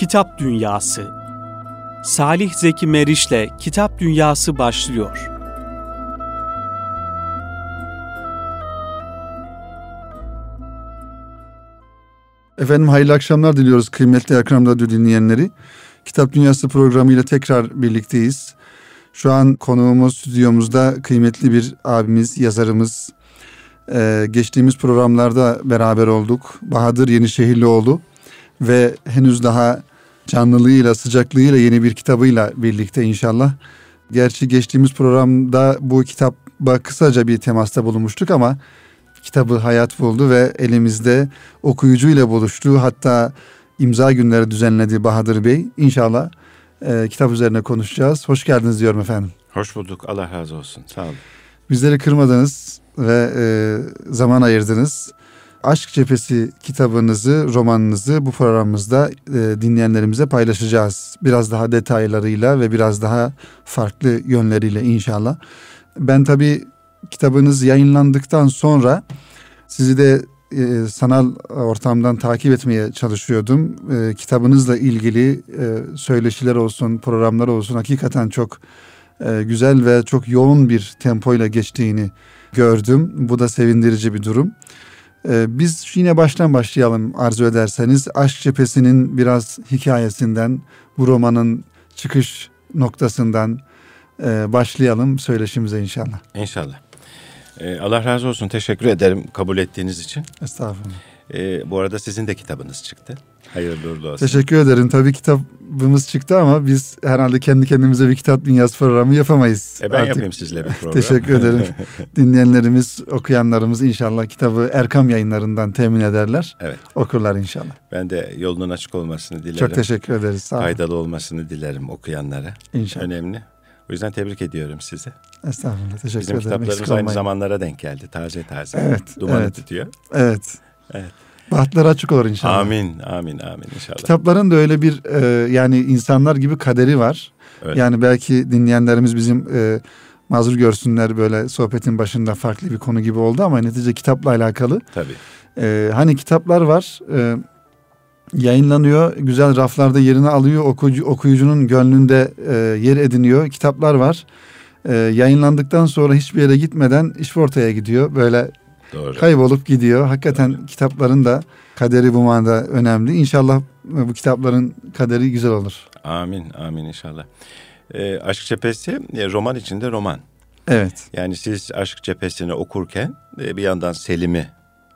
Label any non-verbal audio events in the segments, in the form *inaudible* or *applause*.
Kitap Dünyası Salih Zeki Meriç'le Kitap Dünyası başlıyor. Efendim hayırlı akşamlar diliyoruz kıymetli Ekrem Radyo dinleyenleri. Kitap Dünyası programıyla tekrar birlikteyiz. Şu an konuğumuz stüdyomuzda kıymetli bir abimiz, yazarımız. Ee, geçtiğimiz programlarda beraber olduk. Bahadır Yenişehirlioğlu ve henüz daha canlılığıyla, sıcaklığıyla yeni bir kitabıyla birlikte inşallah. Gerçi geçtiğimiz programda bu kitaba kısaca bir temasta bulunmuştuk ama kitabı hayat buldu ve elimizde okuyucuyla buluştu. Hatta imza günleri düzenledi Bahadır Bey. İnşallah e, kitap üzerine konuşacağız. Hoş geldiniz diyorum efendim. Hoş bulduk. Allah razı olsun. Sağ olun. Bizleri kırmadınız ve e, zaman ayırdınız. Aşk Cephesi kitabınızı, romanınızı bu programımızda e, dinleyenlerimize paylaşacağız. Biraz daha detaylarıyla ve biraz daha farklı yönleriyle inşallah. Ben tabii kitabınız yayınlandıktan sonra sizi de e, sanal ortamdan takip etmeye çalışıyordum. E, kitabınızla ilgili e, söyleşiler olsun, programlar olsun hakikaten çok e, güzel ve çok yoğun bir tempoyla geçtiğini gördüm. Bu da sevindirici bir durum. E, biz yine baştan başlayalım arzu ederseniz. Aşk Cephesi'nin biraz hikayesinden, bu romanın çıkış noktasından e, başlayalım söyleşimize inşallah. İnşallah. Ee, Allah razı olsun. Teşekkür ederim kabul ettiğiniz için. Estağfurullah. Ee, bu arada sizin de kitabınız çıktı. Hayırlı uğurlu olsun. Teşekkür ederim. Tabii kitabımız çıktı ama biz herhalde kendi kendimize bir kitap dünyası programı yapamayız. E ben Artık. yapayım sizle bir *laughs* program. Teşekkür ederim. *laughs* Dinleyenlerimiz, okuyanlarımız inşallah kitabı Erkam yayınlarından temin ederler. Evet. Okurlar inşallah. Ben de yolunun açık olmasını dilerim. Çok teşekkür ederiz. Sağ olun. Faydalı olmasını dilerim okuyanlara. İnşallah. Önemli. O yüzden tebrik ediyorum sizi. Estağfurullah. Teşekkür Bizim ederim. kitaplarımız Eksik aynı olmayın. zamanlara denk geldi. Taze taze. Evet, Dumanı evet. tutuyor. Evet. Evet. Bahtları açık olur inşallah. Amin, amin, amin inşallah. Kitapların da öyle bir e, yani insanlar gibi kaderi var. Öyle. Yani belki dinleyenlerimiz bizim e, mazur görsünler böyle sohbetin başında farklı bir konu gibi oldu ama netice kitapla alakalı. Tabii. E, hani kitaplar var e, yayınlanıyor güzel raflarda yerini alıyor okuyucu, okuyucunun gönlünde e, yer ediniyor. Kitaplar var e, yayınlandıktan sonra hiçbir yere gitmeden iş ortaya gidiyor böyle Doğru. kaybolup gidiyor. Hakikaten kitapların da kaderi bu manada önemli. İnşallah bu kitapların kaderi güzel olur. Amin, amin inşallah. Ee, Aşk Cephesi e, roman içinde roman. Evet. Yani siz Aşk Cephesi'ni okurken e, bir yandan Selim'i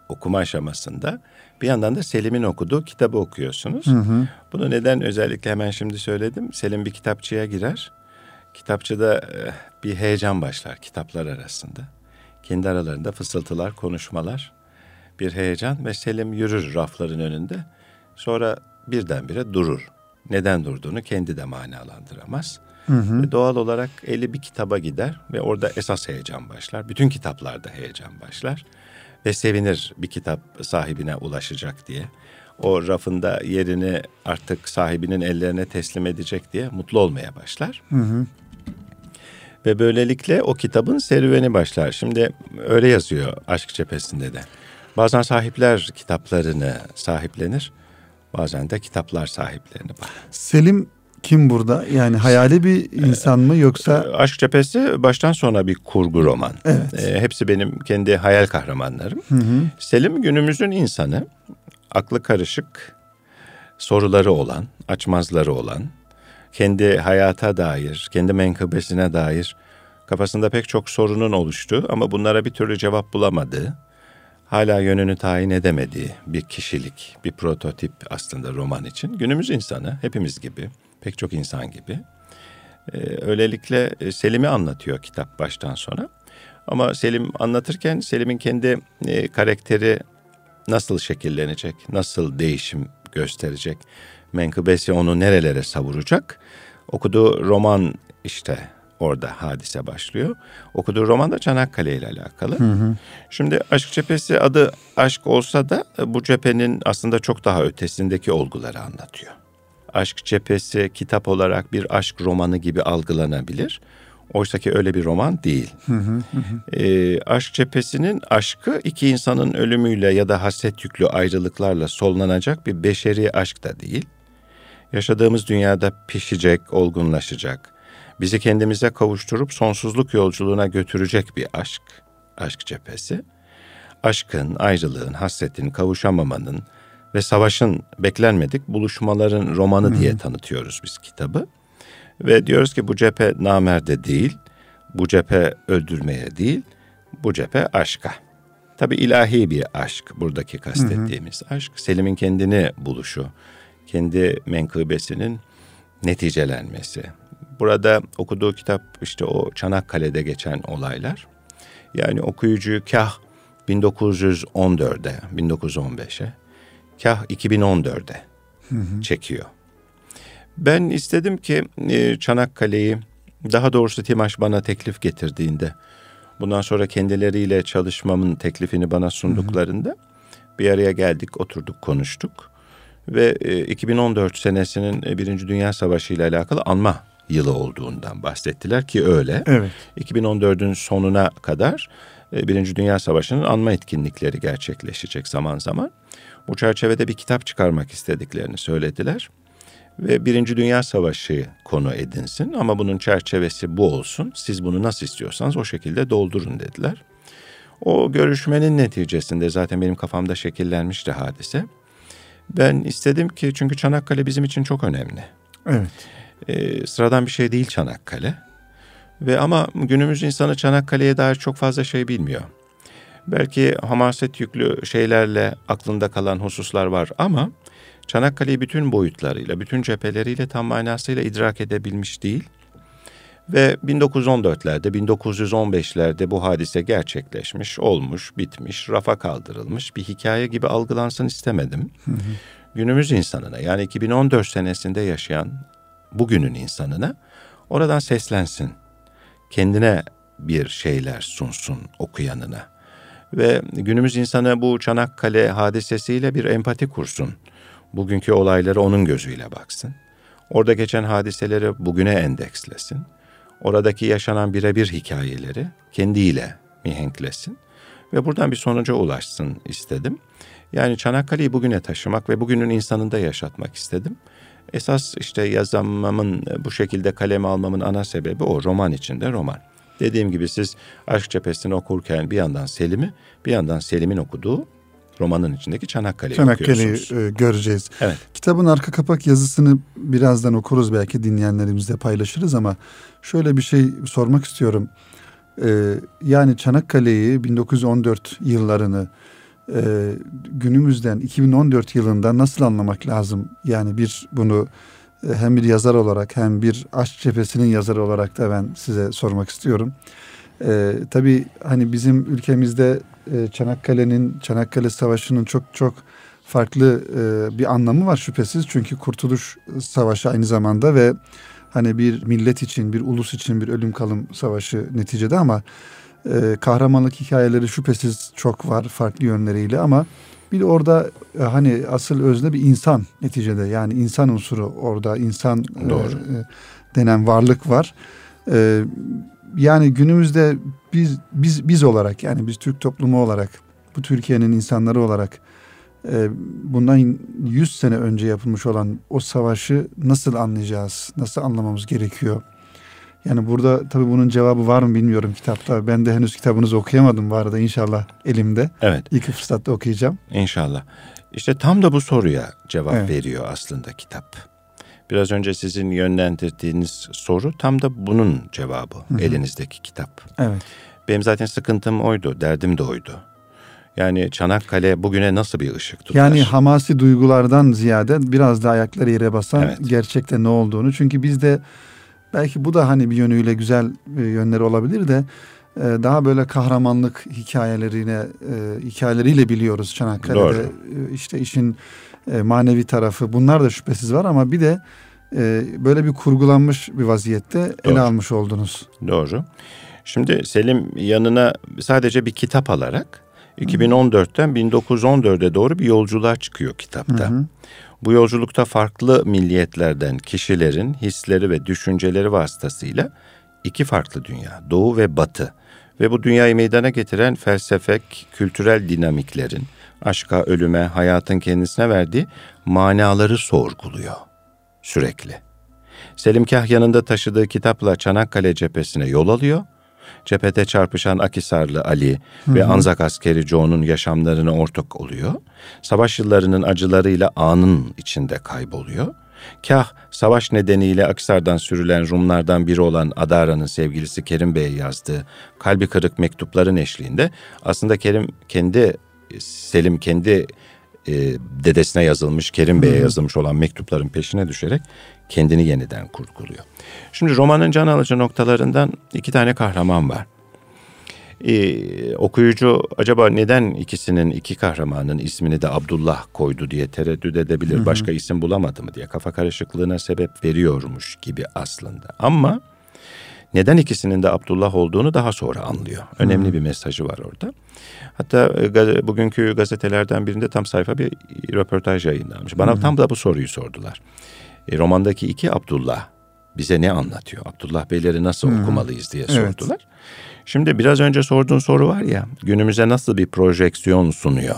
okuma aşamasında bir yandan da Selim'in okuduğu kitabı okuyorsunuz. Hı hı. Bunu neden özellikle hemen şimdi söyledim. Selim bir kitapçıya girer. Kitapçıda e, bir heyecan başlar kitaplar arasında. Kendi aralarında fısıltılar, konuşmalar, bir heyecan ve Selim yürür rafların önünde. Sonra birdenbire durur. Neden durduğunu kendi de manalandıramaz. Hı hı. Ve doğal olarak eli bir kitaba gider ve orada esas heyecan başlar. Bütün kitaplarda heyecan başlar. Ve sevinir bir kitap sahibine ulaşacak diye. O rafında yerini artık sahibinin ellerine teslim edecek diye mutlu olmaya başlar. Hı hı. Ve böylelikle o kitabın serüveni başlar. Şimdi öyle yazıyor Aşk Cephesi'nde de. Bazen sahipler kitaplarını sahiplenir. Bazen de kitaplar sahiplerini. Selim kim burada? Yani hayali bir insan mı yoksa Aşk Cephesi baştan sona bir kurgu roman. Evet. Ee, hepsi benim kendi hayal kahramanlarım. Hı hı. Selim günümüzün insanı. Aklı karışık, soruları olan, açmazları olan, kendi hayata dair, kendi menkıbesine dair kafasında pek çok sorunun oluştuğu ama bunlara bir türlü cevap bulamadığı, hala yönünü tayin edemediği bir kişilik, bir prototip aslında roman için. Günümüz insanı, hepimiz gibi, pek çok insan gibi. Ee, öylelikle e, Selim'i anlatıyor kitap baştan sona. Ama Selim anlatırken Selim'in kendi e, karakteri nasıl şekillenecek, nasıl değişim gösterecek, menkıbesi onu nerelere savuracak. Okuduğu roman işte orada hadise başlıyor. Okuduğu roman da Çanakkale ile alakalı. Şimdi Aşk Cephesi adı aşk olsa da e, bu cephenin aslında çok daha ötesindeki olguları anlatıyor. Aşk Cephesi kitap olarak bir aşk romanı gibi algılanabilir. Oysa ki öyle bir roman değil. Ee, aşk cephesinin aşkı iki insanın ölümüyle ya da haset yüklü ayrılıklarla sollanacak bir beşeri aşk da değil. Yaşadığımız dünyada pişecek, olgunlaşacak, bizi kendimize kavuşturup sonsuzluk yolculuğuna götürecek bir aşk, aşk cephesi. Aşkın, ayrılığın, hasretin, kavuşamamanın ve savaşın beklenmedik buluşmaların romanı diye tanıtıyoruz biz kitabı. Ve diyoruz ki bu cephe namerde değil, bu cephe öldürmeye değil, bu cephe aşka. Tabi ilahi bir aşk buradaki kastettiğimiz hı hı. aşk. Selim'in kendini buluşu, kendi menkıbesinin neticelenmesi. Burada okuduğu kitap işte o Çanakkale'de geçen olaylar. Yani okuyucuyu kah 1914'e, 1915'e, kah 2014'e çekiyor. Ben istedim ki e, Çanakkale'yi, daha doğrusu Timaş bana teklif getirdiğinde, bundan sonra kendileriyle çalışmamın teklifini bana sunduklarında, hı hı. bir araya geldik, oturduk, konuştuk. Ve 2014 e, senesinin e, Birinci Dünya Savaşı ile alakalı anma yılı olduğundan bahsettiler ki öyle. Evet. 2014'ün sonuna kadar Birinci Dünya Savaşı'nın anma etkinlikleri gerçekleşecek zaman zaman. Bu çerçevede bir kitap çıkarmak istediklerini söylediler ve Birinci Dünya Savaşı konu edinsin ama bunun çerçevesi bu olsun. Siz bunu nasıl istiyorsanız o şekilde doldurun dediler. O görüşmenin neticesinde zaten benim kafamda şekillenmişti hadise. Ben istedim ki çünkü Çanakkale bizim için çok önemli. Evet. Ee, sıradan bir şey değil Çanakkale. Ve ama günümüz insanı Çanakkale'ye dair çok fazla şey bilmiyor. Belki hamaset yüklü şeylerle aklında kalan hususlar var ama Çanakkale'yi bütün boyutlarıyla, bütün cepheleriyle tam manasıyla idrak edebilmiş değil. Ve 1914'lerde, 1915'lerde bu hadise gerçekleşmiş, olmuş, bitmiş, rafa kaldırılmış bir hikaye gibi algılansın istemedim. Hı hı. Günümüz insanına yani 2014 senesinde yaşayan bugünün insanına oradan seslensin. Kendine bir şeyler sunsun okuyanına. Ve günümüz insanı bu Çanakkale hadisesiyle bir empati kursun bugünkü olayları onun gözüyle baksın. Orada geçen hadiseleri bugüne endekslesin. Oradaki yaşanan birebir hikayeleri kendiyle mihenklesin ve buradan bir sonuca ulaşsın istedim. Yani Çanakkale'yi bugüne taşımak ve bugünün insanında yaşatmak istedim. Esas işte yazamamın bu şekilde kaleme almamın ana sebebi o roman içinde roman. Dediğim gibi siz Aşk Cephesi'ni okurken bir yandan Selim'i bir yandan Selim'in okuduğu romanın içindeki Çanakkale'yi Çanakkale'yi e, göreceğiz. Evet. Kitabın arka kapak yazısını birazdan okuruz belki dinleyenlerimizle paylaşırız ama şöyle bir şey sormak istiyorum. Ee, yani Çanakkale'yi 1914 yıllarını e, günümüzden 2014 yılında nasıl anlamak lazım? Yani bir bunu e, hem bir yazar olarak hem bir aşk cephesinin yazarı olarak da ben size sormak istiyorum. Ee, tabii hani bizim ülkemizde e, Çanakkale'nin, Çanakkale Savaşı'nın çok çok farklı e, bir anlamı var şüphesiz. Çünkü Kurtuluş Savaşı aynı zamanda ve hani bir millet için, bir ulus için bir ölüm kalım savaşı neticede ama e, kahramanlık hikayeleri şüphesiz çok var farklı yönleriyle ama bir de orada e, hani asıl özne bir insan neticede yani insan unsuru orada insan Doğru. E, denen varlık var. E, yani günümüzde biz biz biz olarak yani biz Türk toplumu olarak bu Türkiye'nin insanları olarak e, bundan 100 sene önce yapılmış olan o savaşı nasıl anlayacağız? Nasıl anlamamız gerekiyor? Yani burada tabii bunun cevabı var mı bilmiyorum kitapta. Ben de henüz kitabınızı okuyamadım bu arada inşallah elimde. Evet. İlk fırsatta okuyacağım. İnşallah. İşte tam da bu soruya cevap evet. veriyor aslında kitap. Biraz önce sizin yönlendirdiğiniz soru tam da bunun cevabı. Hı hı. Elinizdeki kitap. Evet. Benim zaten sıkıntım oydu, derdim de oydu. Yani Çanakkale bugüne nasıl bir ışık tutar? Yani hamasi duygulardan ziyade biraz da ayakları yere basan evet. gerçekte ne olduğunu. Çünkü bizde belki bu da hani bir yönüyle güzel e, yönleri olabilir de e, daha böyle kahramanlık hikayelerine e, hikayeleriyle biliyoruz Çanakkale'de. Doğru. İşte işin manevi tarafı bunlar da şüphesiz var ama bir de böyle bir kurgulanmış bir vaziyette Doğru. ele almış oldunuz. Doğru. Şimdi Selim yanına sadece bir kitap alarak 2014'ten 1914'e doğru bir yolculuğa çıkıyor kitapta. Hı hı. Bu yolculukta farklı milliyetlerden kişilerin hisleri ve düşünceleri vasıtasıyla iki farklı dünya, doğu ve batı ve bu dünyayı meydana getiren felsefek, kültürel dinamiklerin aşka, ölüme, hayatın kendisine verdiği manaları sorguluyor. sürekli. Selim Kah yanında taşıdığı kitapla Çanakkale cephesine yol alıyor. Cephede çarpışan Akisarlı Ali ve Anzak askeri Joe'nun yaşamlarına ortak oluyor. Savaş yıllarının acılarıyla anın içinde kayboluyor. Kah savaş nedeniyle Akisar'dan sürülen Rumlardan biri olan Adara'nın sevgilisi Kerim Bey'e yazdığı kalbi kırık mektupların eşliğinde aslında Kerim kendi Selim kendi e, dedesine yazılmış, Kerim Bey'e yazılmış olan mektupların peşine düşerek kendini yeniden kurguluyor. Şimdi romanın can alıcı noktalarından iki tane kahraman var. Ee, okuyucu acaba neden ikisinin iki kahramanın ismini de Abdullah koydu diye tereddüt edebilir. Başka isim bulamadı mı diye kafa karışıklığına sebep veriyormuş gibi aslında. Ama neden ikisinin de Abdullah olduğunu daha sonra anlıyor. Önemli bir mesajı var orada. Hatta e, gaz- bugünkü gazetelerden birinde tam sayfa bir röportaj yayınlanmış. Bana tam da bu soruyu sordular. E, romandaki iki Abdullah bize ne anlatıyor? Abdullah Beyleri nasıl okumalıyız diye Evet. sordular. Şimdi biraz önce sorduğun soru var ya, günümüze nasıl bir projeksiyon sunuyor?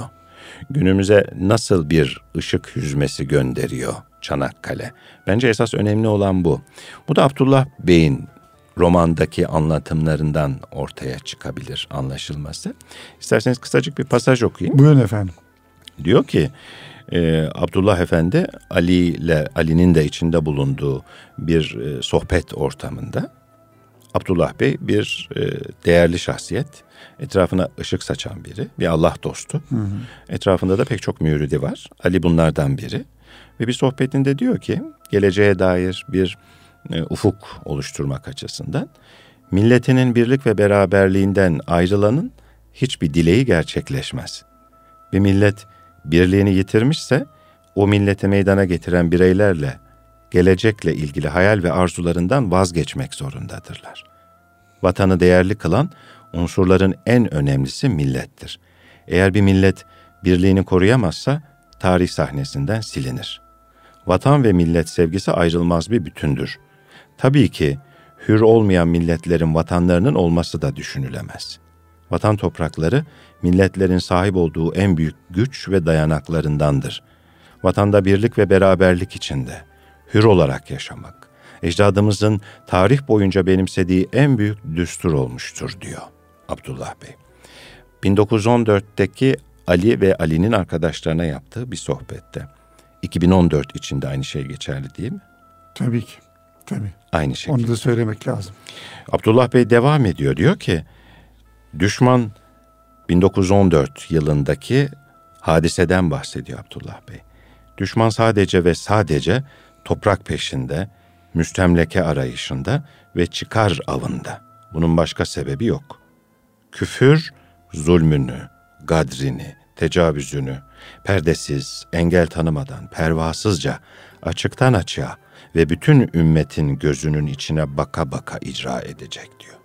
Günümüze nasıl bir ışık hüzmesi gönderiyor Çanakkale? Bence esas önemli olan bu. Bu da Abdullah Bey'in romandaki anlatımlarından ortaya çıkabilir anlaşılması. İsterseniz kısacık bir pasaj okuyayım. Buyurun efendim. Diyor ki e, Abdullah Efendi Ali ile Ali'nin de içinde bulunduğu bir e, sohbet ortamında Abdullah Bey bir e, değerli şahsiyet, etrafına ışık saçan biri, bir Allah dostu. Etrafında da pek çok müridi var. Ali bunlardan biri. Ve bir sohbetinde diyor ki geleceğe dair bir e, ufuk oluşturmak açısından milletinin birlik ve beraberliğinden ayrılanın hiçbir dileği gerçekleşmez. Bir millet birliğini yitirmişse o milleti meydana getiren bireylerle gelecekle ilgili hayal ve arzularından vazgeçmek zorundadırlar. Vatanı değerli kılan unsurların en önemlisi millettir. Eğer bir millet birliğini koruyamazsa tarih sahnesinden silinir. Vatan ve millet sevgisi ayrılmaz bir bütündür. Tabii ki hür olmayan milletlerin vatanlarının olması da düşünülemez. Vatan toprakları milletlerin sahip olduğu en büyük güç ve dayanaklarındandır. Vatanda birlik ve beraberlik içinde hür olarak yaşamak ecdadımızın tarih boyunca benimsediği en büyük düstur olmuştur diyor Abdullah Bey. 1914'teki Ali ve Ali'nin arkadaşlarına yaptığı bir sohbette. 2014 için de aynı şey geçerli değil mi? Tabii ki. Tabii. Aynı şekilde. Onu da söylemek lazım. Abdullah Bey devam ediyor. Diyor ki düşman 1914 yılındaki hadiseden bahsediyor Abdullah Bey. Düşman sadece ve sadece toprak peşinde, müstemleke arayışında ve çıkar avında. Bunun başka sebebi yok. Küfür zulmünü, gadrini, tecavüzünü, perdesiz, engel tanımadan, pervasızca, açıktan açığa ve bütün ümmetin gözünün içine baka baka icra edecek diyor.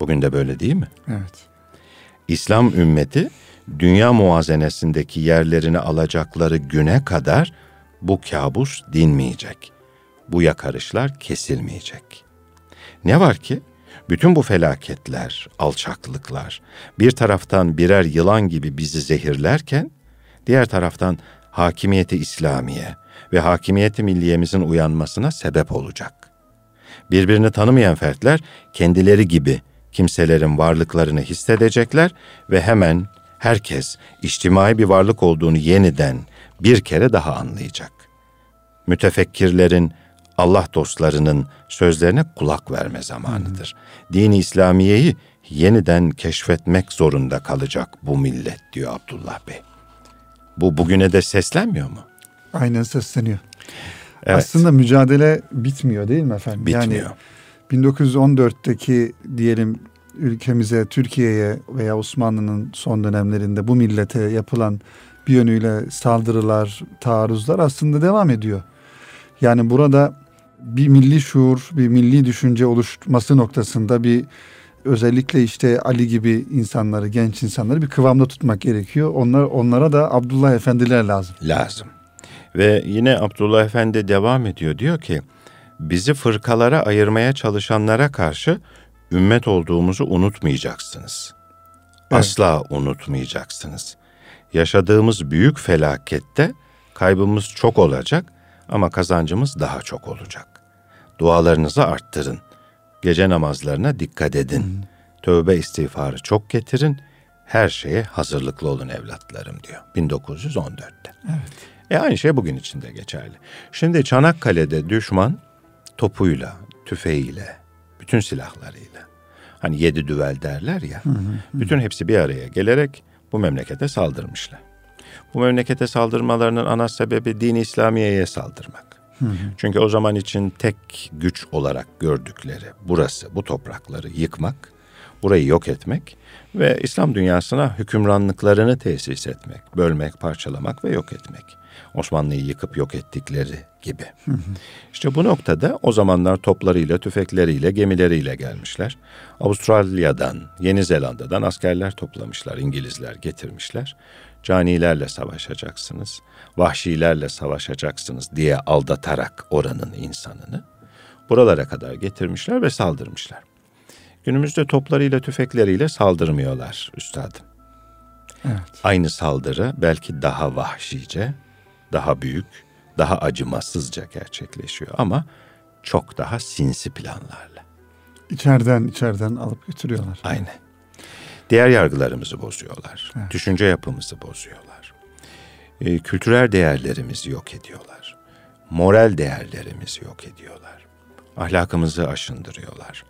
Bugün de böyle değil mi? Evet. İslam ümmeti dünya muazenesindeki yerlerini alacakları güne kadar bu kabus dinmeyecek. Bu yakarışlar kesilmeyecek. Ne var ki bütün bu felaketler, alçaklıklar bir taraftan birer yılan gibi bizi zehirlerken diğer taraftan hakimiyeti İslamiye ve hakimiyeti milliyemizin uyanmasına sebep olacak. Birbirini tanımayan fertler kendileri gibi kimselerin varlıklarını hissedecekler ve hemen herkes içtimai bir varlık olduğunu yeniden bir kere daha anlayacak. Mütefekkirlerin, Allah dostlarının sözlerine kulak verme zamanıdır. Dini İslamiye'yi yeniden keşfetmek zorunda kalacak bu millet diyor Abdullah Bey. Bu bugüne de seslenmiyor mu? Aynen sesleniyor. Evet. Aslında mücadele bitmiyor değil mi efendim? Bitmiyor. Yani 1914'teki diyelim ülkemize, Türkiye'ye veya Osmanlı'nın son dönemlerinde bu millete yapılan bir yönüyle saldırılar, taarruzlar aslında devam ediyor. Yani burada bir milli şuur, bir milli düşünce oluşması noktasında bir özellikle işte Ali gibi insanları, genç insanları bir kıvamda tutmak gerekiyor. Onlar onlara da Abdullah Efendiler lazım. lazım. Ve yine Abdullah Efendi devam ediyor diyor ki bizi fırkalara ayırmaya çalışanlara karşı ümmet olduğumuzu unutmayacaksınız. Evet. Asla unutmayacaksınız. Yaşadığımız büyük felakette kaybımız çok olacak Ama kazancımız daha çok olacak. Dualarınızı arttırın. Gece namazlarına dikkat edin. Tövbe istiğfarı çok getirin. Her şeye hazırlıklı olun evlatlarım diyor 1914'te. Evet. E aynı şey bugün için de geçerli. Şimdi Çanakkale'de düşman topuyla, tüfeğiyle, bütün silahlarıyla hani yedi düvel derler ya. Hı hı, Bütün hepsi bir araya gelerek bu memlekete saldırmışlar. Bu memlekete saldırmalarının ana sebebi din İslamiye'ye saldırmak. Hı hı. Çünkü o zaman için tek güç olarak gördükleri burası, bu toprakları yıkmak, burayı yok etmek ve İslam dünyasına hükümranlıklarını tesis etmek, bölmek, parçalamak ve yok etmek. Osmanlı'yı yıkıp yok ettikleri gibi. Hı hı. İşte bu noktada o zamanlar toplarıyla, tüfekleriyle, gemileriyle gelmişler. Avustralya'dan, Yeni Zelanda'dan askerler toplamışlar, İngilizler getirmişler. Canilerle savaşacaksınız, vahşilerle savaşacaksınız diye aldatarak oranın insanını buralara kadar getirmişler ve saldırmışlar. Günümüzde toplarıyla, tüfekleriyle saldırmıyorlar üstadım. Evet. Aynı saldırı belki daha vahşice, daha büyük, daha acımasızca gerçekleşiyor ama çok daha sinsi planlarla. İçeriden içeriden alıp götürüyorlar. Aynen. Değer yargılarımızı bozuyorlar. Evet. Düşünce yapımızı bozuyorlar. E, kültürel değerlerimizi yok ediyorlar. Moral değerlerimizi yok ediyorlar. Ahlakımızı aşındırıyorlar.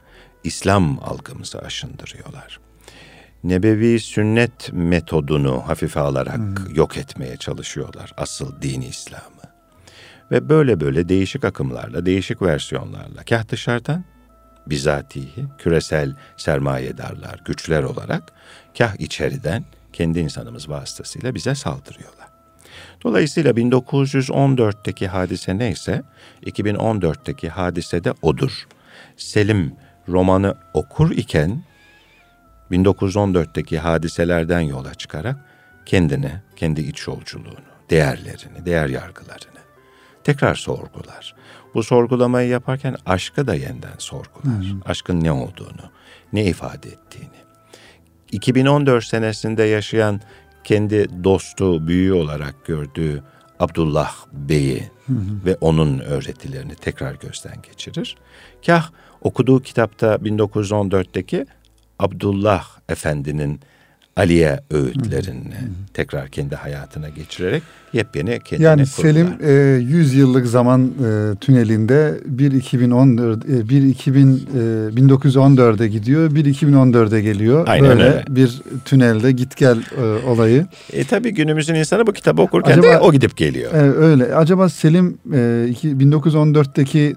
İslam algımızı aşındırıyorlar nebevi sünnet metodunu hafife alarak hmm. yok etmeye çalışıyorlar asıl dini İslam'ı. Ve böyle böyle değişik akımlarla, değişik versiyonlarla kah dışarıdan bizatihi küresel sermayedarlar, güçler olarak kah içeriden kendi insanımız vasıtasıyla bize saldırıyorlar. Dolayısıyla 1914'teki hadise neyse 2014'teki hadise de odur. Selim romanı okur iken 1914'teki hadiselerden yola çıkarak kendini, kendi iç yolculuğunu, değerlerini, değer yargılarını tekrar sorgular. Bu sorgulamayı yaparken aşkı da yeniden sorgular. Hı. Aşkın ne olduğunu, ne ifade ettiğini. 2014 senesinde yaşayan kendi dostu, büyüğü olarak gördüğü Abdullah Bey'i ve onun öğretilerini tekrar gözden geçirir. Kah okuduğu kitapta 1914'teki Abdullah Efendi'nin Aliye öğütlerini hı hı. tekrar kendi hayatına geçirerek yepyeni kendine Yani Selim e, 100 yıllık zaman e, tünelinde 1 2014 e, 1 2000 e, 1914'e gidiyor, 1 2014'e geliyor. Aynen Böyle öyle. bir tünelde git gel e, olayı. E tabi günümüzün insanı bu kitabı okurken Acaba, de o gidip geliyor. E, öyle. Acaba Selim e, 1914'teki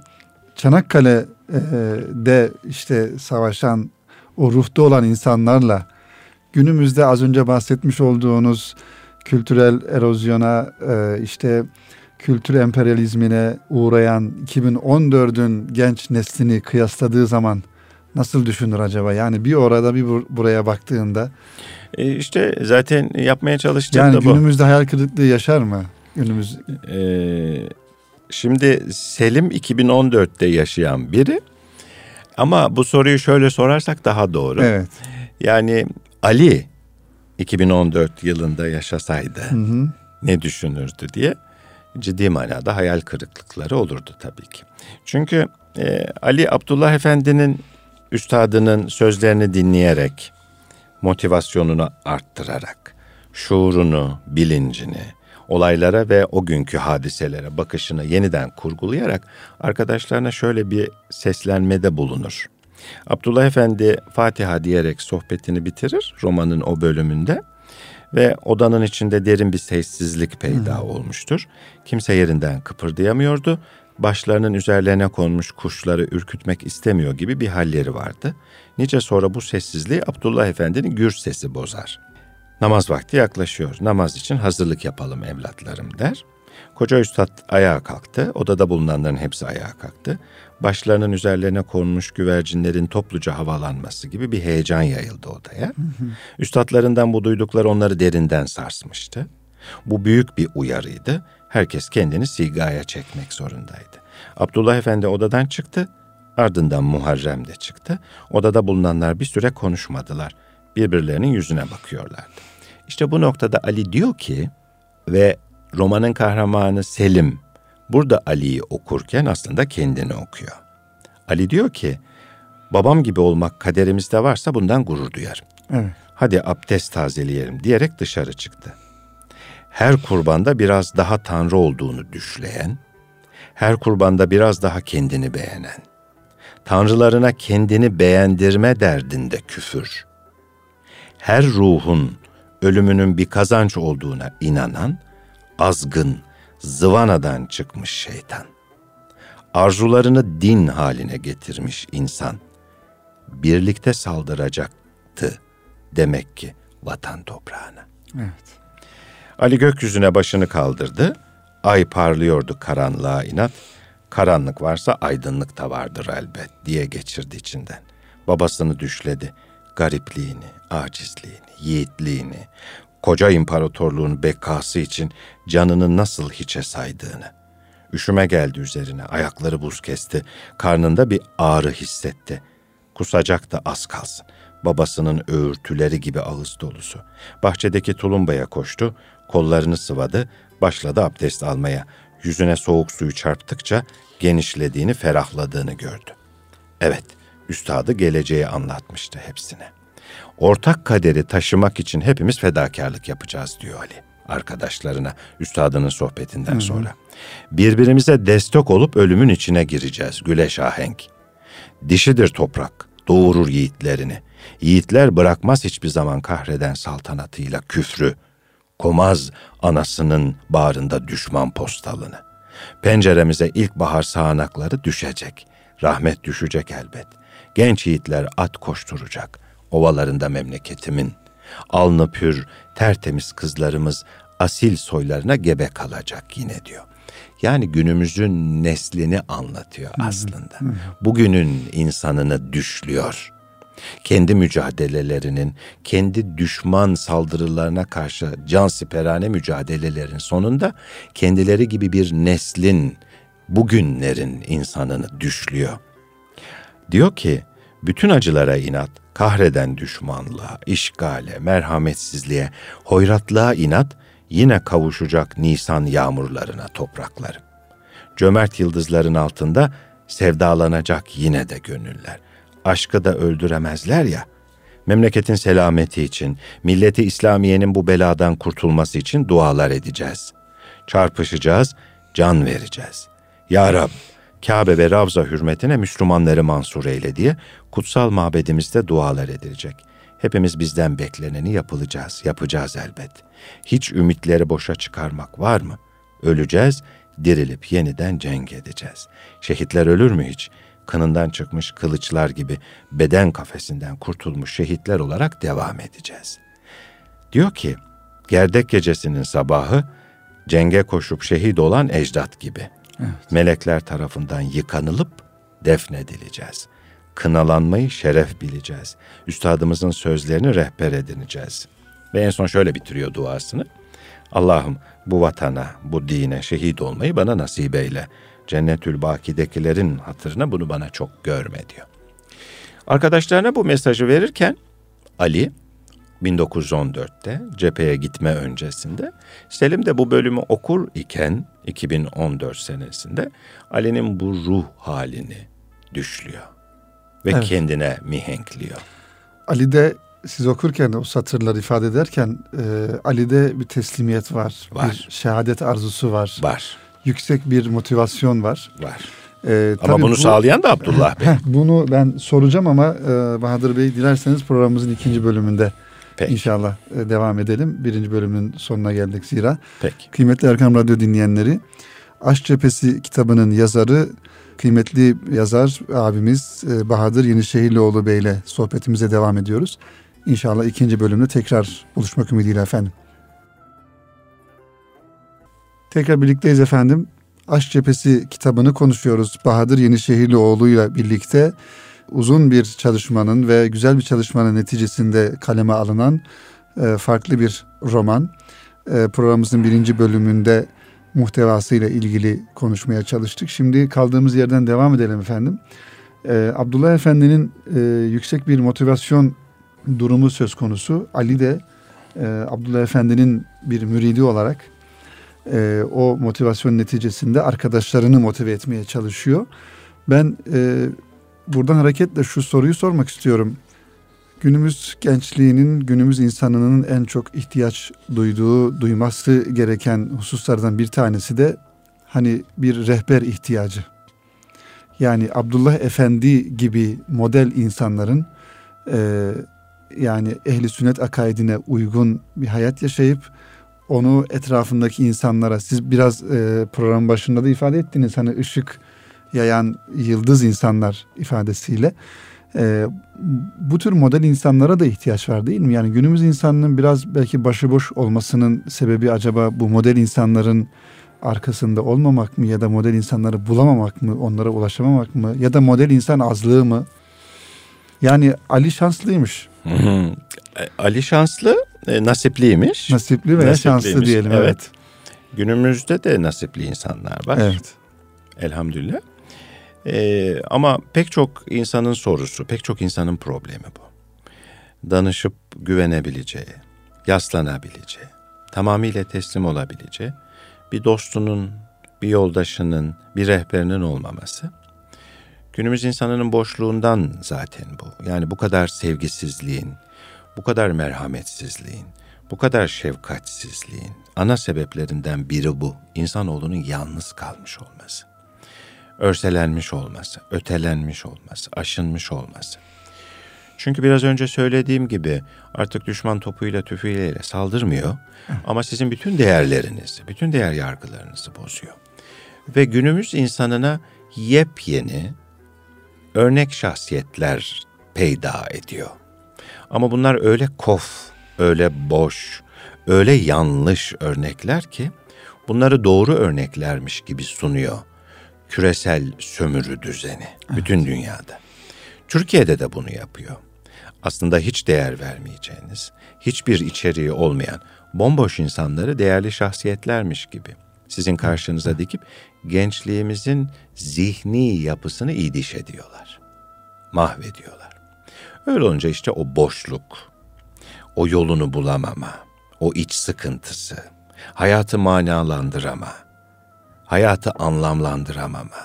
Çanakkale'de işte savaşan o ruhta olan insanlarla günümüzde az önce bahsetmiş olduğunuz kültürel erozyona e, işte kültür emperyalizmine uğrayan 2014'ün genç neslini kıyasladığı zaman nasıl düşünür acaba? Yani bir orada bir buraya baktığında. E işte zaten yapmaya çalıştığım yani da bu. Yani günümüzde hayal kırıklığı yaşar mı? Günümüz. Ee, şimdi Selim 2014'te yaşayan biri ama bu soruyu şöyle sorarsak daha doğru. Evet. Yani Ali 2014 yılında yaşasaydı hı hı. ne düşünürdü diye ciddi manada hayal kırıklıkları olurdu tabii ki. Çünkü e, Ali Abdullah Efendi'nin üstadının sözlerini dinleyerek motivasyonunu arttırarak şuurunu, bilincini, olaylara ve o günkü hadiselere bakışını yeniden kurgulayarak arkadaşlarına şöyle bir seslenmede bulunur. Abdullah Efendi Fatiha diyerek sohbetini bitirir romanın o bölümünde ve odanın içinde derin bir sessizlik peyda hmm. olmuştur. Kimse yerinden kıpırdayamıyordu. Başlarının üzerlerine konmuş kuşları ürkütmek istemiyor gibi bir halleri vardı. Nice sonra bu sessizliği Abdullah Efendi'nin gür sesi bozar. Namaz vakti yaklaşıyor. Namaz için hazırlık yapalım evlatlarım der. Koca üstad ayağa kalktı. Odada bulunanların hepsi ayağa kalktı. Başlarının üzerlerine konmuş güvercinlerin topluca havalanması gibi bir heyecan yayıldı odaya. Üstadlarından bu duydukları onları derinden sarsmıştı. Bu büyük bir uyarıydı. Herkes kendini sigaya çekmek zorundaydı. Abdullah Efendi odadan çıktı. Ardından Muharrem de çıktı. Odada bulunanlar bir süre konuşmadılar. Birbirlerinin yüzüne bakıyorlardı. İşte bu noktada Ali diyor ki ve romanın kahramanı Selim Burada Ali'yi okurken aslında kendini okuyor. Ali diyor ki, babam gibi olmak kaderimizde varsa bundan gurur duyarım. Evet. Hadi abdest tazeleyelim diyerek dışarı çıktı. Her kurbanda biraz daha Tanrı olduğunu düşleyen, her kurbanda biraz daha kendini beğenen, tanrılarına kendini beğendirme derdinde küfür, her ruhun ölümünün bir kazanç olduğuna inanan, azgın, zıvanadan çıkmış şeytan. Arzularını din haline getirmiş insan. Birlikte saldıracaktı demek ki vatan toprağına. Evet. Ali gökyüzüne başını kaldırdı. Ay parlıyordu karanlığa inat. Karanlık varsa aydınlık da vardır elbet diye geçirdi içinden. Babasını düşledi. Garipliğini, acizliğini, yiğitliğini, koca imparatorluğun bekası için canını nasıl hiçe saydığını. Üşüme geldi üzerine, ayakları buz kesti, karnında bir ağrı hissetti. Kusacak da az kalsın. Babasının öğürtüleri gibi ağız dolusu. Bahçedeki tulumbaya koştu, kollarını sıvadı, başladı abdest almaya. Yüzüne soğuk suyu çarptıkça genişlediğini, ferahladığını gördü. Evet, üstadı geleceği anlatmıştı hepsine. Ortak kaderi taşımak için hepimiz fedakarlık yapacağız diyor Ali arkadaşlarına üstadının sohbetinden sonra. Birbirimize destek olup ölümün içine gireceğiz güleş ahenk. Dişidir toprak, doğurur yiğitlerini. Yiğitler bırakmaz hiçbir zaman kahreden saltanatıyla küfrü. Komaz anasının bağrında düşman postalını. Penceremize ilkbahar sağanakları düşecek. Rahmet düşecek elbet. Genç yiğitler at koşturacak. Ovalarında memleketimin. Alnı pür, tertemiz kızlarımız asil soylarına gebe kalacak yine diyor. Yani günümüzün neslini anlatıyor aslında. Bugünün insanını düşlüyor. Kendi mücadelelerinin, kendi düşman saldırılarına karşı can siperane mücadelelerin sonunda kendileri gibi bir neslin, bugünlerin insanını düşlüyor. Diyor ki, bütün acılara inat, kahreden düşmanlığa, işgale, merhametsizliğe, hoyratlığa inat, yine kavuşacak Nisan yağmurlarına topraklarım. Cömert yıldızların altında sevdalanacak yine de gönüller. Aşkı da öldüremezler ya. Memleketin selameti için, milleti İslamiye'nin bu beladan kurtulması için dualar edeceğiz. Çarpışacağız, can vereceğiz. Ya Rab, Kabe ve Ravza hürmetine Müslümanları mansur eyle diye kutsal mabedimizde dualar edilecek. Hepimiz bizden bekleneni yapılacağız, yapacağız elbet. Hiç ümitleri boşa çıkarmak var mı? Öleceğiz, dirilip yeniden cenk edeceğiz. Şehitler ölür mü hiç? Kınından çıkmış kılıçlar gibi beden kafesinden kurtulmuş şehitler olarak devam edeceğiz. Diyor ki, gerdek gecesinin sabahı cenge koşup şehit olan ecdat gibi. Evet. Melekler tarafından yıkanılıp defnedileceğiz. Kınalanmayı şeref bileceğiz. Üstadımızın sözlerini rehber edineceğiz. Ve en son şöyle bitiriyor duasını. Allah'ım bu vatana, bu dine şehit olmayı bana nasip eyle. Cennetül Baki'dekilerin hatırına bunu bana çok görme diyor. Arkadaşlarına bu mesajı verirken Ali 1914'te cepheye gitme öncesinde Selim de bu bölümü okur iken 2014 senesinde Ali'nin bu ruh halini düşlüyor ve evet. kendine mihenkliyor. Ali de siz okurken o satırları ifade ederken e, Ali'de bir teslimiyet var, var. bir şehadet arzusu var. Var. Yüksek bir motivasyon var. Var. Ee, ama bunu bu, sağlayan da Abdullah Bey. *laughs* bunu ben soracağım ama e, Bahadır Bey dilerseniz programımızın ikinci bölümünde Peki. inşallah e, devam edelim. Birinci bölümün sonuna geldik zira. Peki. Kıymetli Erkam Radyo dinleyenleri, Aşk Cephesi kitabının yazarı kıymetli yazar abimiz e, Bahadır Yenişehirlioğlu Bey ile sohbetimize devam ediyoruz. İnşallah ikinci bölümde tekrar buluşmak ümidiyle efendim. Tekrar birlikteyiz efendim. Aşk Cephesi kitabını konuşuyoruz. Bahadır Yenişehirlioğlu ile birlikte uzun bir çalışmanın ve güzel bir çalışmanın neticesinde kaleme alınan e, farklı bir roman. E, programımızın birinci bölümünde muhtevasıyla ilgili konuşmaya çalıştık. Şimdi kaldığımız yerden devam edelim efendim. Ee, Abdullah Efendi'nin e, yüksek bir motivasyon durumu söz konusu. Ali de e, Abdullah Efendi'nin bir müridi olarak e, o motivasyon neticesinde arkadaşlarını motive etmeye çalışıyor. Ben e, buradan hareketle şu soruyu sormak istiyorum. Günümüz gençliğinin, günümüz insanının en çok ihtiyaç duyduğu, duyması gereken hususlardan bir tanesi de hani bir rehber ihtiyacı. Yani Abdullah Efendi gibi model insanların e, yani ehli sünnet akaidine uygun bir hayat yaşayıp onu etrafındaki insanlara siz biraz e, program başında da ifade ettiniz hani ışık yayan yıldız insanlar ifadesiyle e, bu tür model insanlara da ihtiyaç var değil mi? Yani günümüz insanının biraz belki başıboş olmasının sebebi acaba bu model insanların arkasında olmamak mı ya da model insanları bulamamak mı, onlara ulaşamamak mı ya da model insan azlığı mı? Yani Ali şanslıymış. Ali şanslı, e, nasipliymiş. Nasipli veya şanslı diyelim. Evet. evet. Günümüzde de nasipli insanlar var. Evet. Elhamdülillah. Ee, ama pek çok insanın sorusu, pek çok insanın problemi bu. Danışıp güvenebileceği, yaslanabileceği, tamamıyla teslim olabileceği bir dostunun, bir yoldaşının, bir rehberinin olmaması. Günümüz insanının boşluğundan zaten bu. Yani bu kadar sevgisizliğin, bu kadar merhametsizliğin, bu kadar şefkatsizliğin ana sebeplerinden biri bu. İnsanoğlunun yalnız kalmış olması. Örselenmiş olması, ötelenmiş olması, aşınmış olması. Çünkü biraz önce söylediğim gibi artık düşman topuyla tüfeğiyle saldırmıyor. Ama sizin bütün değerlerinizi, bütün değer yargılarınızı bozuyor. Ve günümüz insanına yepyeni örnek şahsiyetler peyda ediyor. Ama bunlar öyle kof, öyle boş, öyle yanlış örnekler ki bunları doğru örneklermiş gibi sunuyor küresel sömürü düzeni evet. bütün dünyada. Türkiye'de de bunu yapıyor. Aslında hiç değer vermeyeceğiniz, hiçbir içeriği olmayan bomboş insanları değerli şahsiyetlermiş gibi sizin karşınıza dikip gençliğimizin zihni yapısını idiş ediyorlar. Mahvediyorlar. Öyle olunca işte o boşluk, o yolunu bulamama, o iç sıkıntısı, hayatı manalandırama, hayatı anlamlandıramama,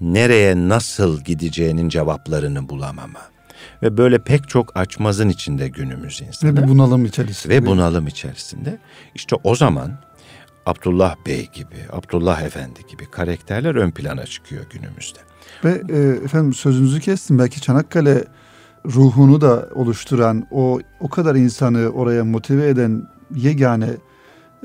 nereye nasıl gideceğinin cevaplarını bulamama ve böyle pek çok açmazın içinde günümüz insanı. Ve bir bunalım içerisinde. Ve bunalım içerisinde. İşte o zaman Abdullah Bey gibi, Abdullah Efendi gibi karakterler ön plana çıkıyor günümüzde. Ve e, efendim sözünüzü kestim. Belki Çanakkale ruhunu da oluşturan o o kadar insanı oraya motive eden yegane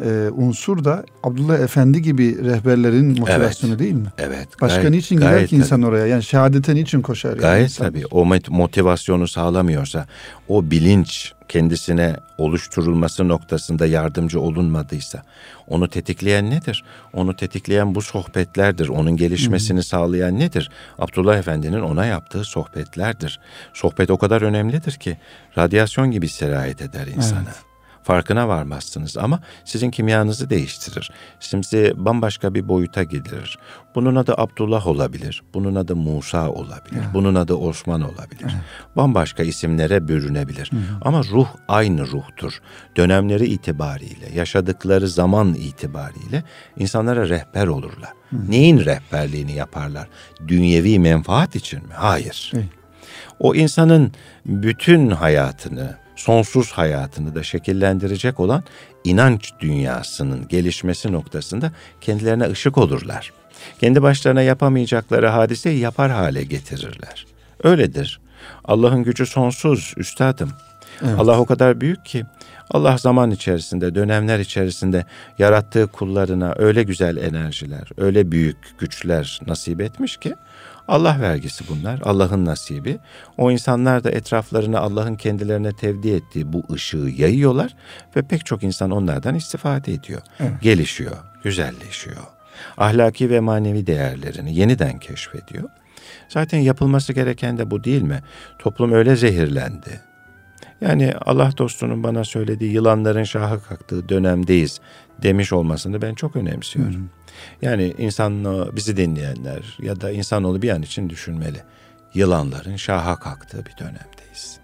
e, unsur da Abdullah Efendi gibi rehberlerin motivasyonu evet. değil mi? Evet. Başka gayet, niçin gider ki insan oraya? Yani şehadete niçin koşar? Yani gayet insan? tabii. O motivasyonu sağlamıyorsa, o bilinç kendisine oluşturulması noktasında yardımcı olunmadıysa, onu tetikleyen nedir? Onu tetikleyen bu sohbetlerdir. Onun gelişmesini hı sağlayan nedir? Abdullah Efendi'nin ona yaptığı sohbetlerdir. Sohbet o kadar önemlidir ki radyasyon gibi sirayet eder insana. Evet farkına varmazsınız ama sizin kimyanızı değiştirir. Sizi bambaşka bir boyuta getirir. Bunun adı Abdullah olabilir, bunun adı Musa olabilir, evet. bunun adı Osman olabilir. Evet. Bambaşka isimlere bürünebilir. Hı hı. Ama ruh aynı ruhtur. Dönemleri itibariyle, yaşadıkları zaman itibariyle insanlara rehber olurlar. Hı hı. Neyin rehberliğini yaparlar? Dünyevi menfaat için mi? Hayır. Evet. O insanın bütün hayatını, sonsuz hayatını da şekillendirecek olan inanç dünyasının gelişmesi noktasında kendilerine ışık olurlar. Kendi başlarına yapamayacakları hadiseyi yapar hale getirirler. Öyledir. Allah'ın gücü sonsuz üstadım. Evet. Allah o kadar büyük ki Allah zaman içerisinde, dönemler içerisinde yarattığı kullarına öyle güzel enerjiler, öyle büyük güçler nasip etmiş ki Allah vergisi bunlar, Allah'ın nasibi. O insanlar da etraflarına Allah'ın kendilerine tevdi ettiği bu ışığı yayıyorlar ve pek çok insan onlardan istifade ediyor. Evet. Gelişiyor, güzelleşiyor. Ahlaki ve manevi değerlerini yeniden keşfediyor. Zaten yapılması gereken de bu değil mi? Toplum öyle zehirlendi. Yani Allah dostunun bana söylediği yılanların şahı kalktığı dönemdeyiz demiş olmasını ben çok önemsiyorum. Hı hı. Yani insan bizi dinleyenler ya da insanoğlu bir an için düşünmeli. Yılanların şaha kalktığı bir dönemdeyiz.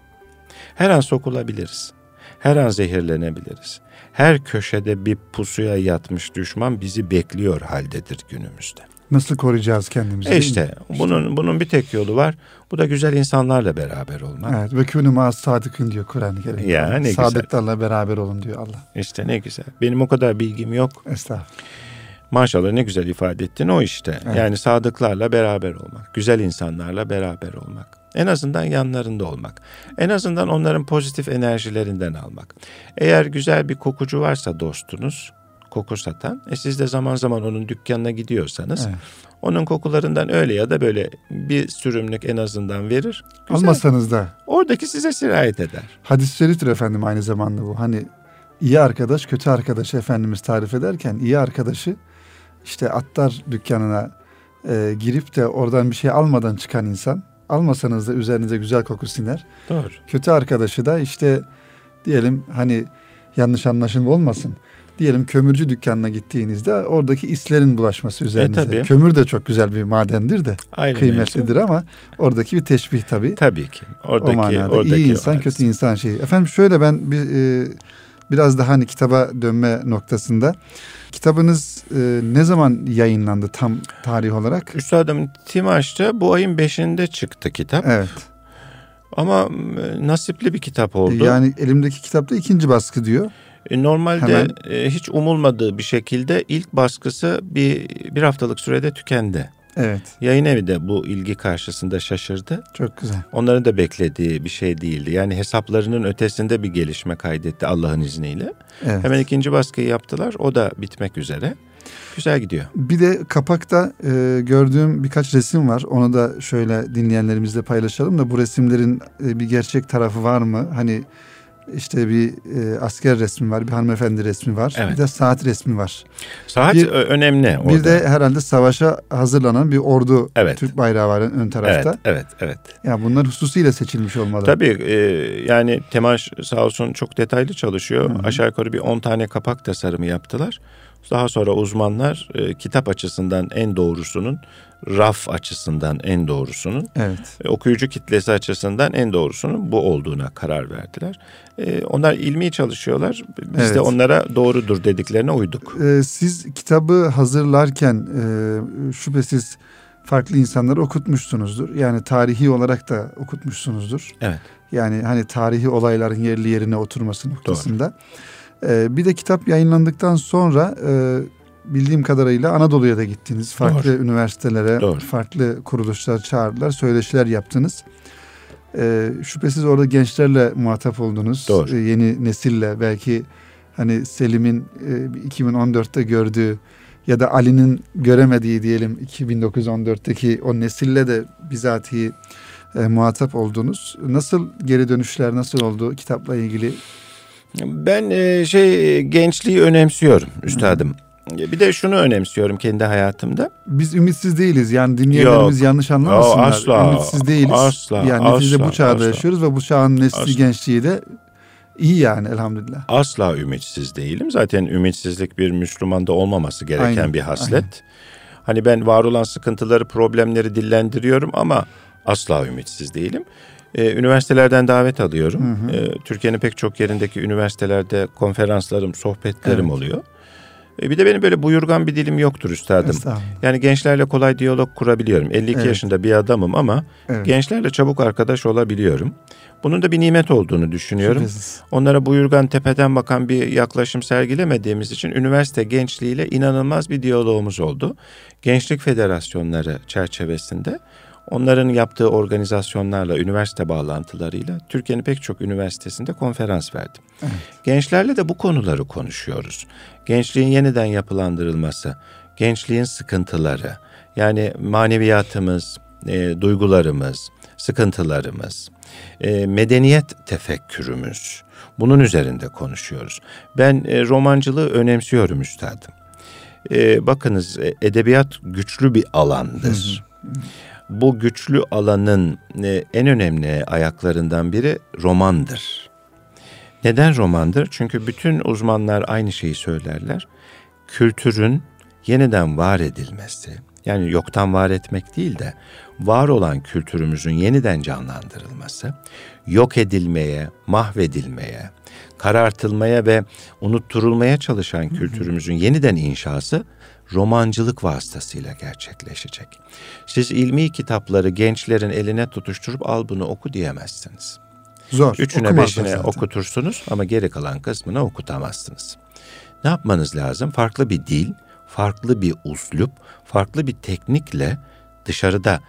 Her an sokulabiliriz. Her an zehirlenebiliriz. Her köşede bir pusuya yatmış düşman bizi bekliyor haldedir günümüzde. Nasıl koruyacağız kendimizi? E işte bunun bunun bir tek yolu var. Bu da güzel insanlarla beraber olmak. Evet ve künü ma sadıkın diyor Kur'an-ı Kerim. Ya ne güzel. Sadıklarla beraber olun diyor Allah. İşte ne güzel. Benim o kadar bilgim yok. Estağfurullah. Maşallah ne güzel ifade ettin o işte. Evet. Yani sadıklarla beraber olmak, güzel insanlarla beraber olmak. En azından yanlarında olmak. En azından onların pozitif enerjilerinden almak. Eğer güzel bir kokucu varsa dostunuz, koku satan, e siz de zaman zaman onun dükkanına gidiyorsanız, Evet. onun kokularından öyle ya da böyle bir sürümlük en azından verir. Güzel. Almasanız da Oradaki size sirayet eder. hadis-i şeriftir efendim aynı zamanda bu. Hani iyi arkadaş kötü arkadaşı Efendimiz tarif ederken iyi arkadaşı işte attar dükkanına e, girip de oradan bir şey almadan çıkan insan almasanız da üzerinize güzel koku siner. Doğru. Kötü arkadaşı da işte diyelim hani yanlış anlaşılma olmasın. Diyelim kömürcü dükkanına gittiğinizde oradaki islerin bulaşması üzerinize. E, tabii. Kömür de çok güzel bir madendir de Aynı kıymetlidir mevzu. ama oradaki bir teşbih tabii. Tabii ki. Oradaki, o manada oradaki iyi insan kötü insan şeyi. Efendim şöyle ben bir e, biraz daha hani kitaba dönme noktasında kitabınız e, ne zaman yayınlandı tam tarih olarak? Üstadım Timaş'ta bu ayın 5'inde çıktı kitap. Evet. Ama nasipli bir kitap oldu. Yani elimdeki kitapta ikinci baskı diyor. E, Normalde Hemen. e, hiç umulmadığı bir şekilde ilk baskısı bir bir haftalık sürede tükendi. Evet. Yayın evi de bu ilgi karşısında şaşırdı. Çok güzel. Onların da beklediği bir şey değildi. Yani hesaplarının ötesinde bir gelişme kaydetti Allah'ın izniyle. Evet. Hemen ikinci baskıyı yaptılar. O da bitmek üzere. Güzel gidiyor. Bir de kapakta e, gördüğüm birkaç resim var. Onu da şöyle dinleyenlerimizle paylaşalım da bu resimlerin e, bir gerçek tarafı var mı? Hani işte bir e, asker resmi var, bir hanımefendi resmi var, Evet. bir de saat resmi var. Saat Bir- önemli orada. Bir de herhalde savaşa hazırlanan bir ordu Evet. Türk bayrağı var ön tarafta. Evet, evet, evet. Ya bunlar hususuyla seçilmiş olmalı. Tabii e, yani Temaş sağ olsun çok detaylı çalışıyor. Hı hı. Aşağı yukarı bir 10 tane kapak tasarımı yaptılar. Daha sonra uzmanlar e, kitap açısından en doğrusunun, raf açısından en doğrusunun, Evet. e, okuyucu kitlesi açısından en doğrusunun bu olduğuna karar verdiler. E, onlar ilmi çalışıyorlar. Biz Evet. de onlara doğrudur dediklerine uyduk. Ee, siz kitabı hazırlarken e, şüphesiz farklı insanları okutmuşsunuzdur. Yani tarihi olarak da okutmuşsunuzdur. Evet. Yani hani tarihi olayların yerli yerine oturması noktasında. Ee, bir de kitap yayınlandıktan sonra e, bildiğim kadarıyla Anadolu'ya da gittiniz. Farklı üniversitelere, Doğru. farklı kuruluşlar çağırdılar, söyleşiler yaptınız. Ee, şüphesiz orada gençlerle muhatap oldunuz. Doğru. Ee, yeni nesille belki hani Selim'in e, 2014'te gördüğü ya da Ali'nin göremediği diyelim 2014'teki o nesille de bizatihi e, muhatap oldunuz. Nasıl geri dönüşler nasıl oldu kitapla ilgili? Ben e, şey gençliği önemsiyorum üstadım. Bir de şunu önemsiyorum kendi hayatımda. Biz ümitsiz değiliz. Yani dinleyenlerimiz Yok. yanlış anlamasınlar. Yo, asla, ümitsiz değiliz. asla, yani neticede bu asla, çağda asla. yaşıyoruz ve bu çağın nesli Asla. gençliği de iyi yani elhamdülillah. Asla ümitsiz değilim. Zaten ümitsizlik bir Müslümanda olmaması gereken Aynen, bir haslet. Hani ben var olan sıkıntıları, problemleri dillendiriyorum ama asla ümitsiz değilim. Ee, üniversitelerden davet alıyorum. Hı hı. Ee, Türkiye'nin pek çok yerindeki üniversitelerde konferanslarım, sohbetlerim Evet. oluyor. Ee, bir de benim böyle buyurgan bir dilim yoktur üstadım. Yani gençlerle kolay diyalog kurabiliyorum. 52 Evet. yaşında bir adamım ama Evet. gençlerle çabuk arkadaş olabiliyorum. Bunun da bir nimet olduğunu düşünüyorum. Şüphesiz. Onlara buyurgan tepeden bakan bir yaklaşım sergilemediğimiz için üniversite gençliğiyle inanılmaz bir diyalogumuz oldu. Gençlik federasyonları çerçevesinde onların yaptığı organizasyonlarla, üniversite bağlantılarıyla Türkiye'nin pek çok üniversitesinde konferans verdim. Evet. Gençlerle de bu konuları konuşuyoruz. Gençliğin yeniden yapılandırılması, gençliğin sıkıntıları, yani maneviyatımız, e, duygularımız, sıkıntılarımız, e, medeniyet tefekkürümüz. Bunun üzerinde konuşuyoruz. Ben e, romancılığı önemsiyorum üstadım. E, bakınız e, edebiyat güçlü bir alandır. Bu güçlü alanın e, en önemli ayaklarından biri romandır. Neden romandır? Çünkü bütün uzmanlar aynı şeyi söylerler. Kültürün yeniden var edilmesi, Yani yoktan var etmek değil de var olan kültürümüzün yeniden canlandırılması, yok edilmeye, mahvedilmeye, karartılmaya ve unutturulmaya çalışan kültürümüzün yeniden inşası romancılık vasıtasıyla gerçekleşecek. Siz ilmi kitapları gençlerin eline tutuşturup al bunu oku diyemezsiniz. Zor. Üçüne Okumazlar beşine zaten. okutursunuz ama geri kalan kısmını okutamazsınız. Ne yapmanız lazım? Farklı bir dil, farklı bir uslup, farklı bir teknikle dışarıda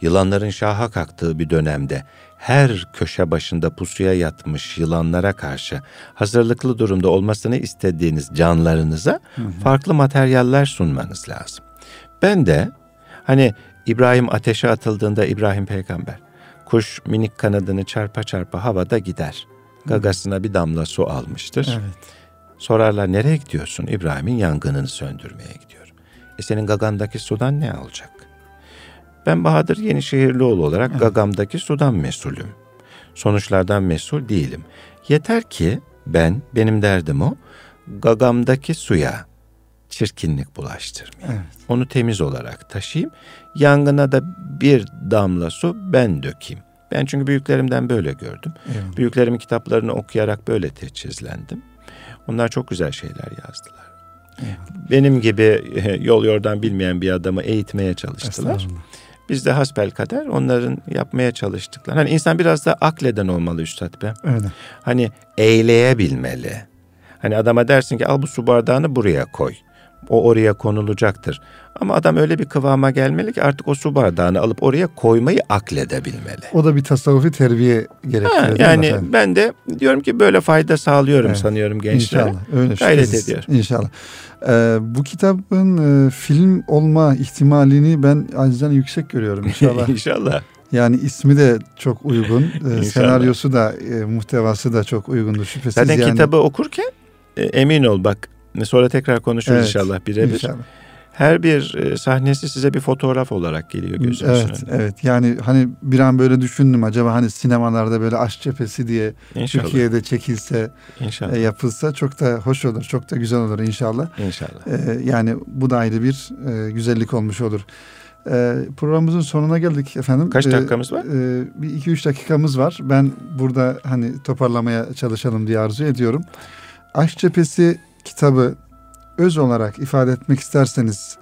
yılanların şaha kalktığı bir dönemde her köşe başında pusuya yatmış yılanlara karşı hazırlıklı durumda olmasını istediğiniz canlarınıza farklı materyaller sunmanız lazım. Ben de hani İbrahim ateşe atıldığında İbrahim peygamber kuş minik kanadını çarpa çarpa havada gider. Gagasına bir damla su almıştır. Evet. Sorarlar nereye gidiyorsun? İbrahim'in yangınını söndürmeye gidiyorum. E senin gagandaki sudan ne alacak? Ben Bahadır Yenişehirlioğlu olarak gagamdaki sudan mesulüm. Sonuçlardan mesul değilim. Yeter ki ben, benim derdim o, gagamdaki suya çirkinlik bulaştırmayayım. Evet. Onu temiz olarak taşıyayım. Yangına da bir damla su ben dökeyim. Ben çünkü büyüklerimden böyle gördüm. Eyvallah. Büyüklerimin kitaplarını okuyarak böyle teçhizlendim. Onlar çok güzel şeyler yazdılar. Eyvallah. Benim gibi *laughs* yol yordan bilmeyen bir adamı eğitmeye çalıştılar. Biz de hasbel kader onların yapmaya çalıştıkları. Hani insan biraz da akleden olmalı üstad be. Öyle. Hani eyleyebilmeli. Hani adama dersin ki al bu su bardağını buraya koy. O oraya konulacaktır. Ama adam öyle bir kıvama gelmeli ki artık o su bardağını alıp oraya koymayı akledebilmeli. O da bir tasavvufi terbiye gerektiriyor. Ha, yani efendim? ben de diyorum ki böyle fayda sağlıyorum Evet. sanıyorum gençlere. İnşallah. Öyle Gayret şüphesiz. ediyor. İnşallah. Ee, bu kitabın e, film olma ihtimalini ben acizden yüksek görüyorum *laughs* inşallah. İnşallah. yani ismi de çok uygun. İnşallah. senaryosu da e, muhtevası da çok uygundur şüphesiz. Zaten yani. kitabı okurken e, emin ol bak sonra tekrar konuşuruz Evet, inşallah birebir. İnşallah. Her bir e, sahnesi size bir fotoğraf olarak geliyor gözünüzün Evet, önüne. evet. Yani hani bir an böyle düşündüm acaba hani sinemalarda böyle aşk cephesi diye İnşallah. Türkiye'de çekilse, İnşallah. e, yapılsa çok da hoş olur, çok da güzel olur inşallah. İnşallah. Ee, yani bu da ayrı bir e, güzellik olmuş olur. Ee, programımızın sonuna geldik efendim. Kaç Ee, dakikamız var? e, bir iki üç dakikamız var. Ben burada hani toparlamaya çalışalım diye arzu ediyorum. Aşk Cephesi kitabı öz olarak ifade etmek isterseniz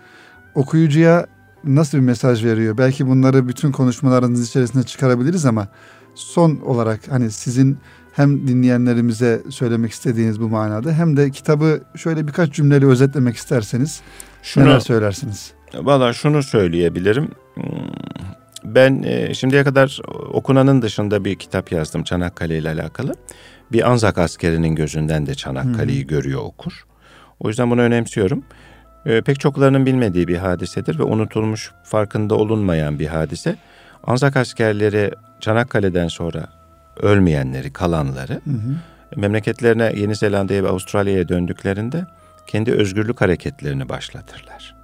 okuyucuya nasıl bir mesaj veriyor? Belki bunları bütün konuşmalarınız içerisinde çıkarabiliriz ama son olarak hani sizin hem dinleyenlerimize söylemek istediğiniz bu manada hem de kitabı şöyle birkaç cümleyle özetlemek isterseniz Şunu, neler söylersiniz? Valla şunu söyleyebilirim. Hmm, Ben e, şimdiye kadar okunanın dışında bir kitap yazdım Çanakkale ile alakalı. Bir Anzak askerinin gözünden de Çanakkale'yi görüyor okur. O yüzden bunu önemsiyorum. E, pek çoklarının bilmediği bir hadisedir ve unutulmuş, farkında olunmayan bir hadise. Anzak askerleri Çanakkale'den sonra ölmeyenleri, kalanları Hı hı. memleketlerine Yeni Zelanda'ya ve Avustralya'ya döndüklerinde kendi özgürlük hareketlerini başlatırlar.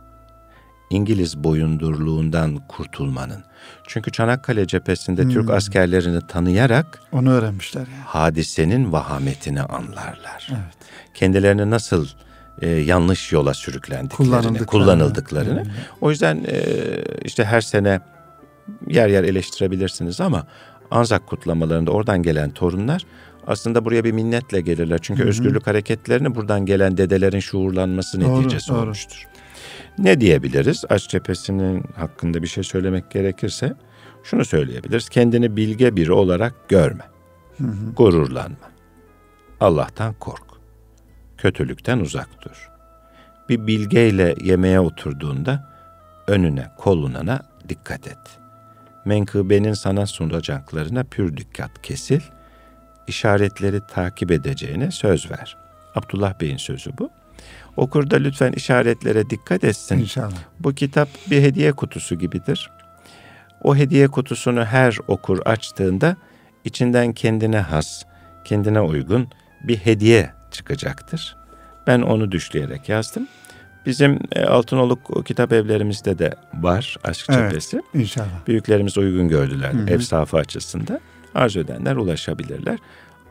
İngiliz boyundurluğundan kurtulmanın. Çünkü Çanakkale cephesinde Türk Hmm. askerlerini tanıyarak Onu öğrenmişler yani. hadisenin vahametini anlarlar. Evet. Kendilerini nasıl e, yanlış yola sürüklendiklerini, Kullanıldıklarını. kullanıldıklarını. Evet. O yüzden e, işte her sene yer yer eleştirebilirsiniz ama Anzak kutlamalarında oradan gelen torunlar aslında buraya bir minnetle gelirler. Çünkü Hı hı. özgürlük hareketlerini buradan gelen dedelerin şuurlanması Doğru, neticesi doğru. olmuştur. Ne diyebiliriz? Aç cephesinin hakkında bir şey söylemek gerekirse şunu söyleyebiliriz. Kendini bilge biri olarak görme. Hı hı. Gururlanma. Allah'tan kork. Kötülükten uzak dur. Bir bilgeyle yemeğe oturduğunda önüne, kolunana dikkat et. Menkıbenin sana sunacaklarına pür dikkat kesil. işaretleri takip edeceğine söz ver. Abdullah Bey'in sözü bu. Okur da lütfen işaretlere dikkat etsin. İnşallah. Bu kitap bir hediye kutusu gibidir. O hediye kutusunu her okur açtığında içinden kendine has, kendine uygun bir hediye çıkacaktır. Ben onu düşleyerek yazdım. Bizim e, Altınoluk kitap evlerimizde de var Aşk Evet. Cephesi. İnşallah. Büyüklerimiz uygun gördüler Hı hı. ev safı açısından. Arzu edenler ulaşabilirler.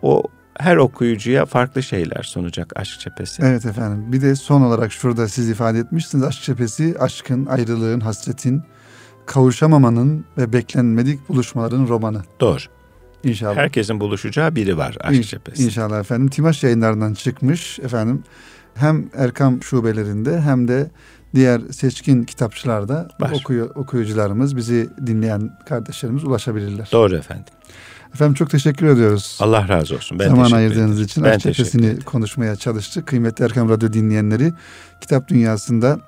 O her okuyucuya farklı şeyler sunacak Aşk Cephesi. Evet efendim. Bir de son olarak şurada siz ifade etmiştiniz. Aşk cephesi aşkın, ayrılığın, hasretin, kavuşamamanın ve beklenmedik buluşmaların romanı. Doğru. İnşallah. Herkesin buluşacağı biri var Aşk İnş- Cephesi. İnşallah efendim. Timaş yayınlarından çıkmış efendim. Hem Erkam şubelerinde hem de diğer seçkin kitapçılarda Var. okuyu, okuyucularımız, bizi dinleyen kardeşlerimiz ulaşabilirler. Doğru efendim. Efendim çok teşekkür ediyoruz. Allah razı olsun. Ben Zaman ayırdığınız için ben ederim. konuşmaya çalıştık. Kıymetli Erkam Radyo dinleyenleri, kitap dünyasında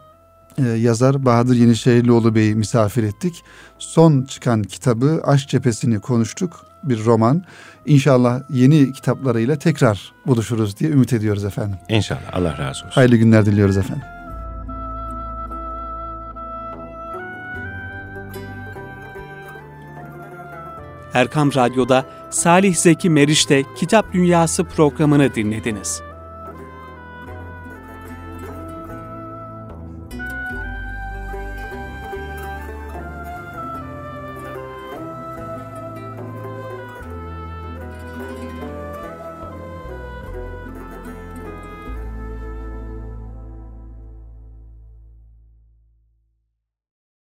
e, yazar Bahadır Yenişehirlioğlu Bey'i misafir ettik. Son çıkan kitabı Aşk Cephesi'ni konuştuk. Bir roman. İnşallah yeni kitaplarıyla tekrar buluşuruz diye ümit ediyoruz efendim. İnşallah Allah razı olsun. Hayırlı günler diliyoruz efendim. Erkam Radyo'da Salih Zeki Meriç'te Kitap Dünyası programını dinlediniz.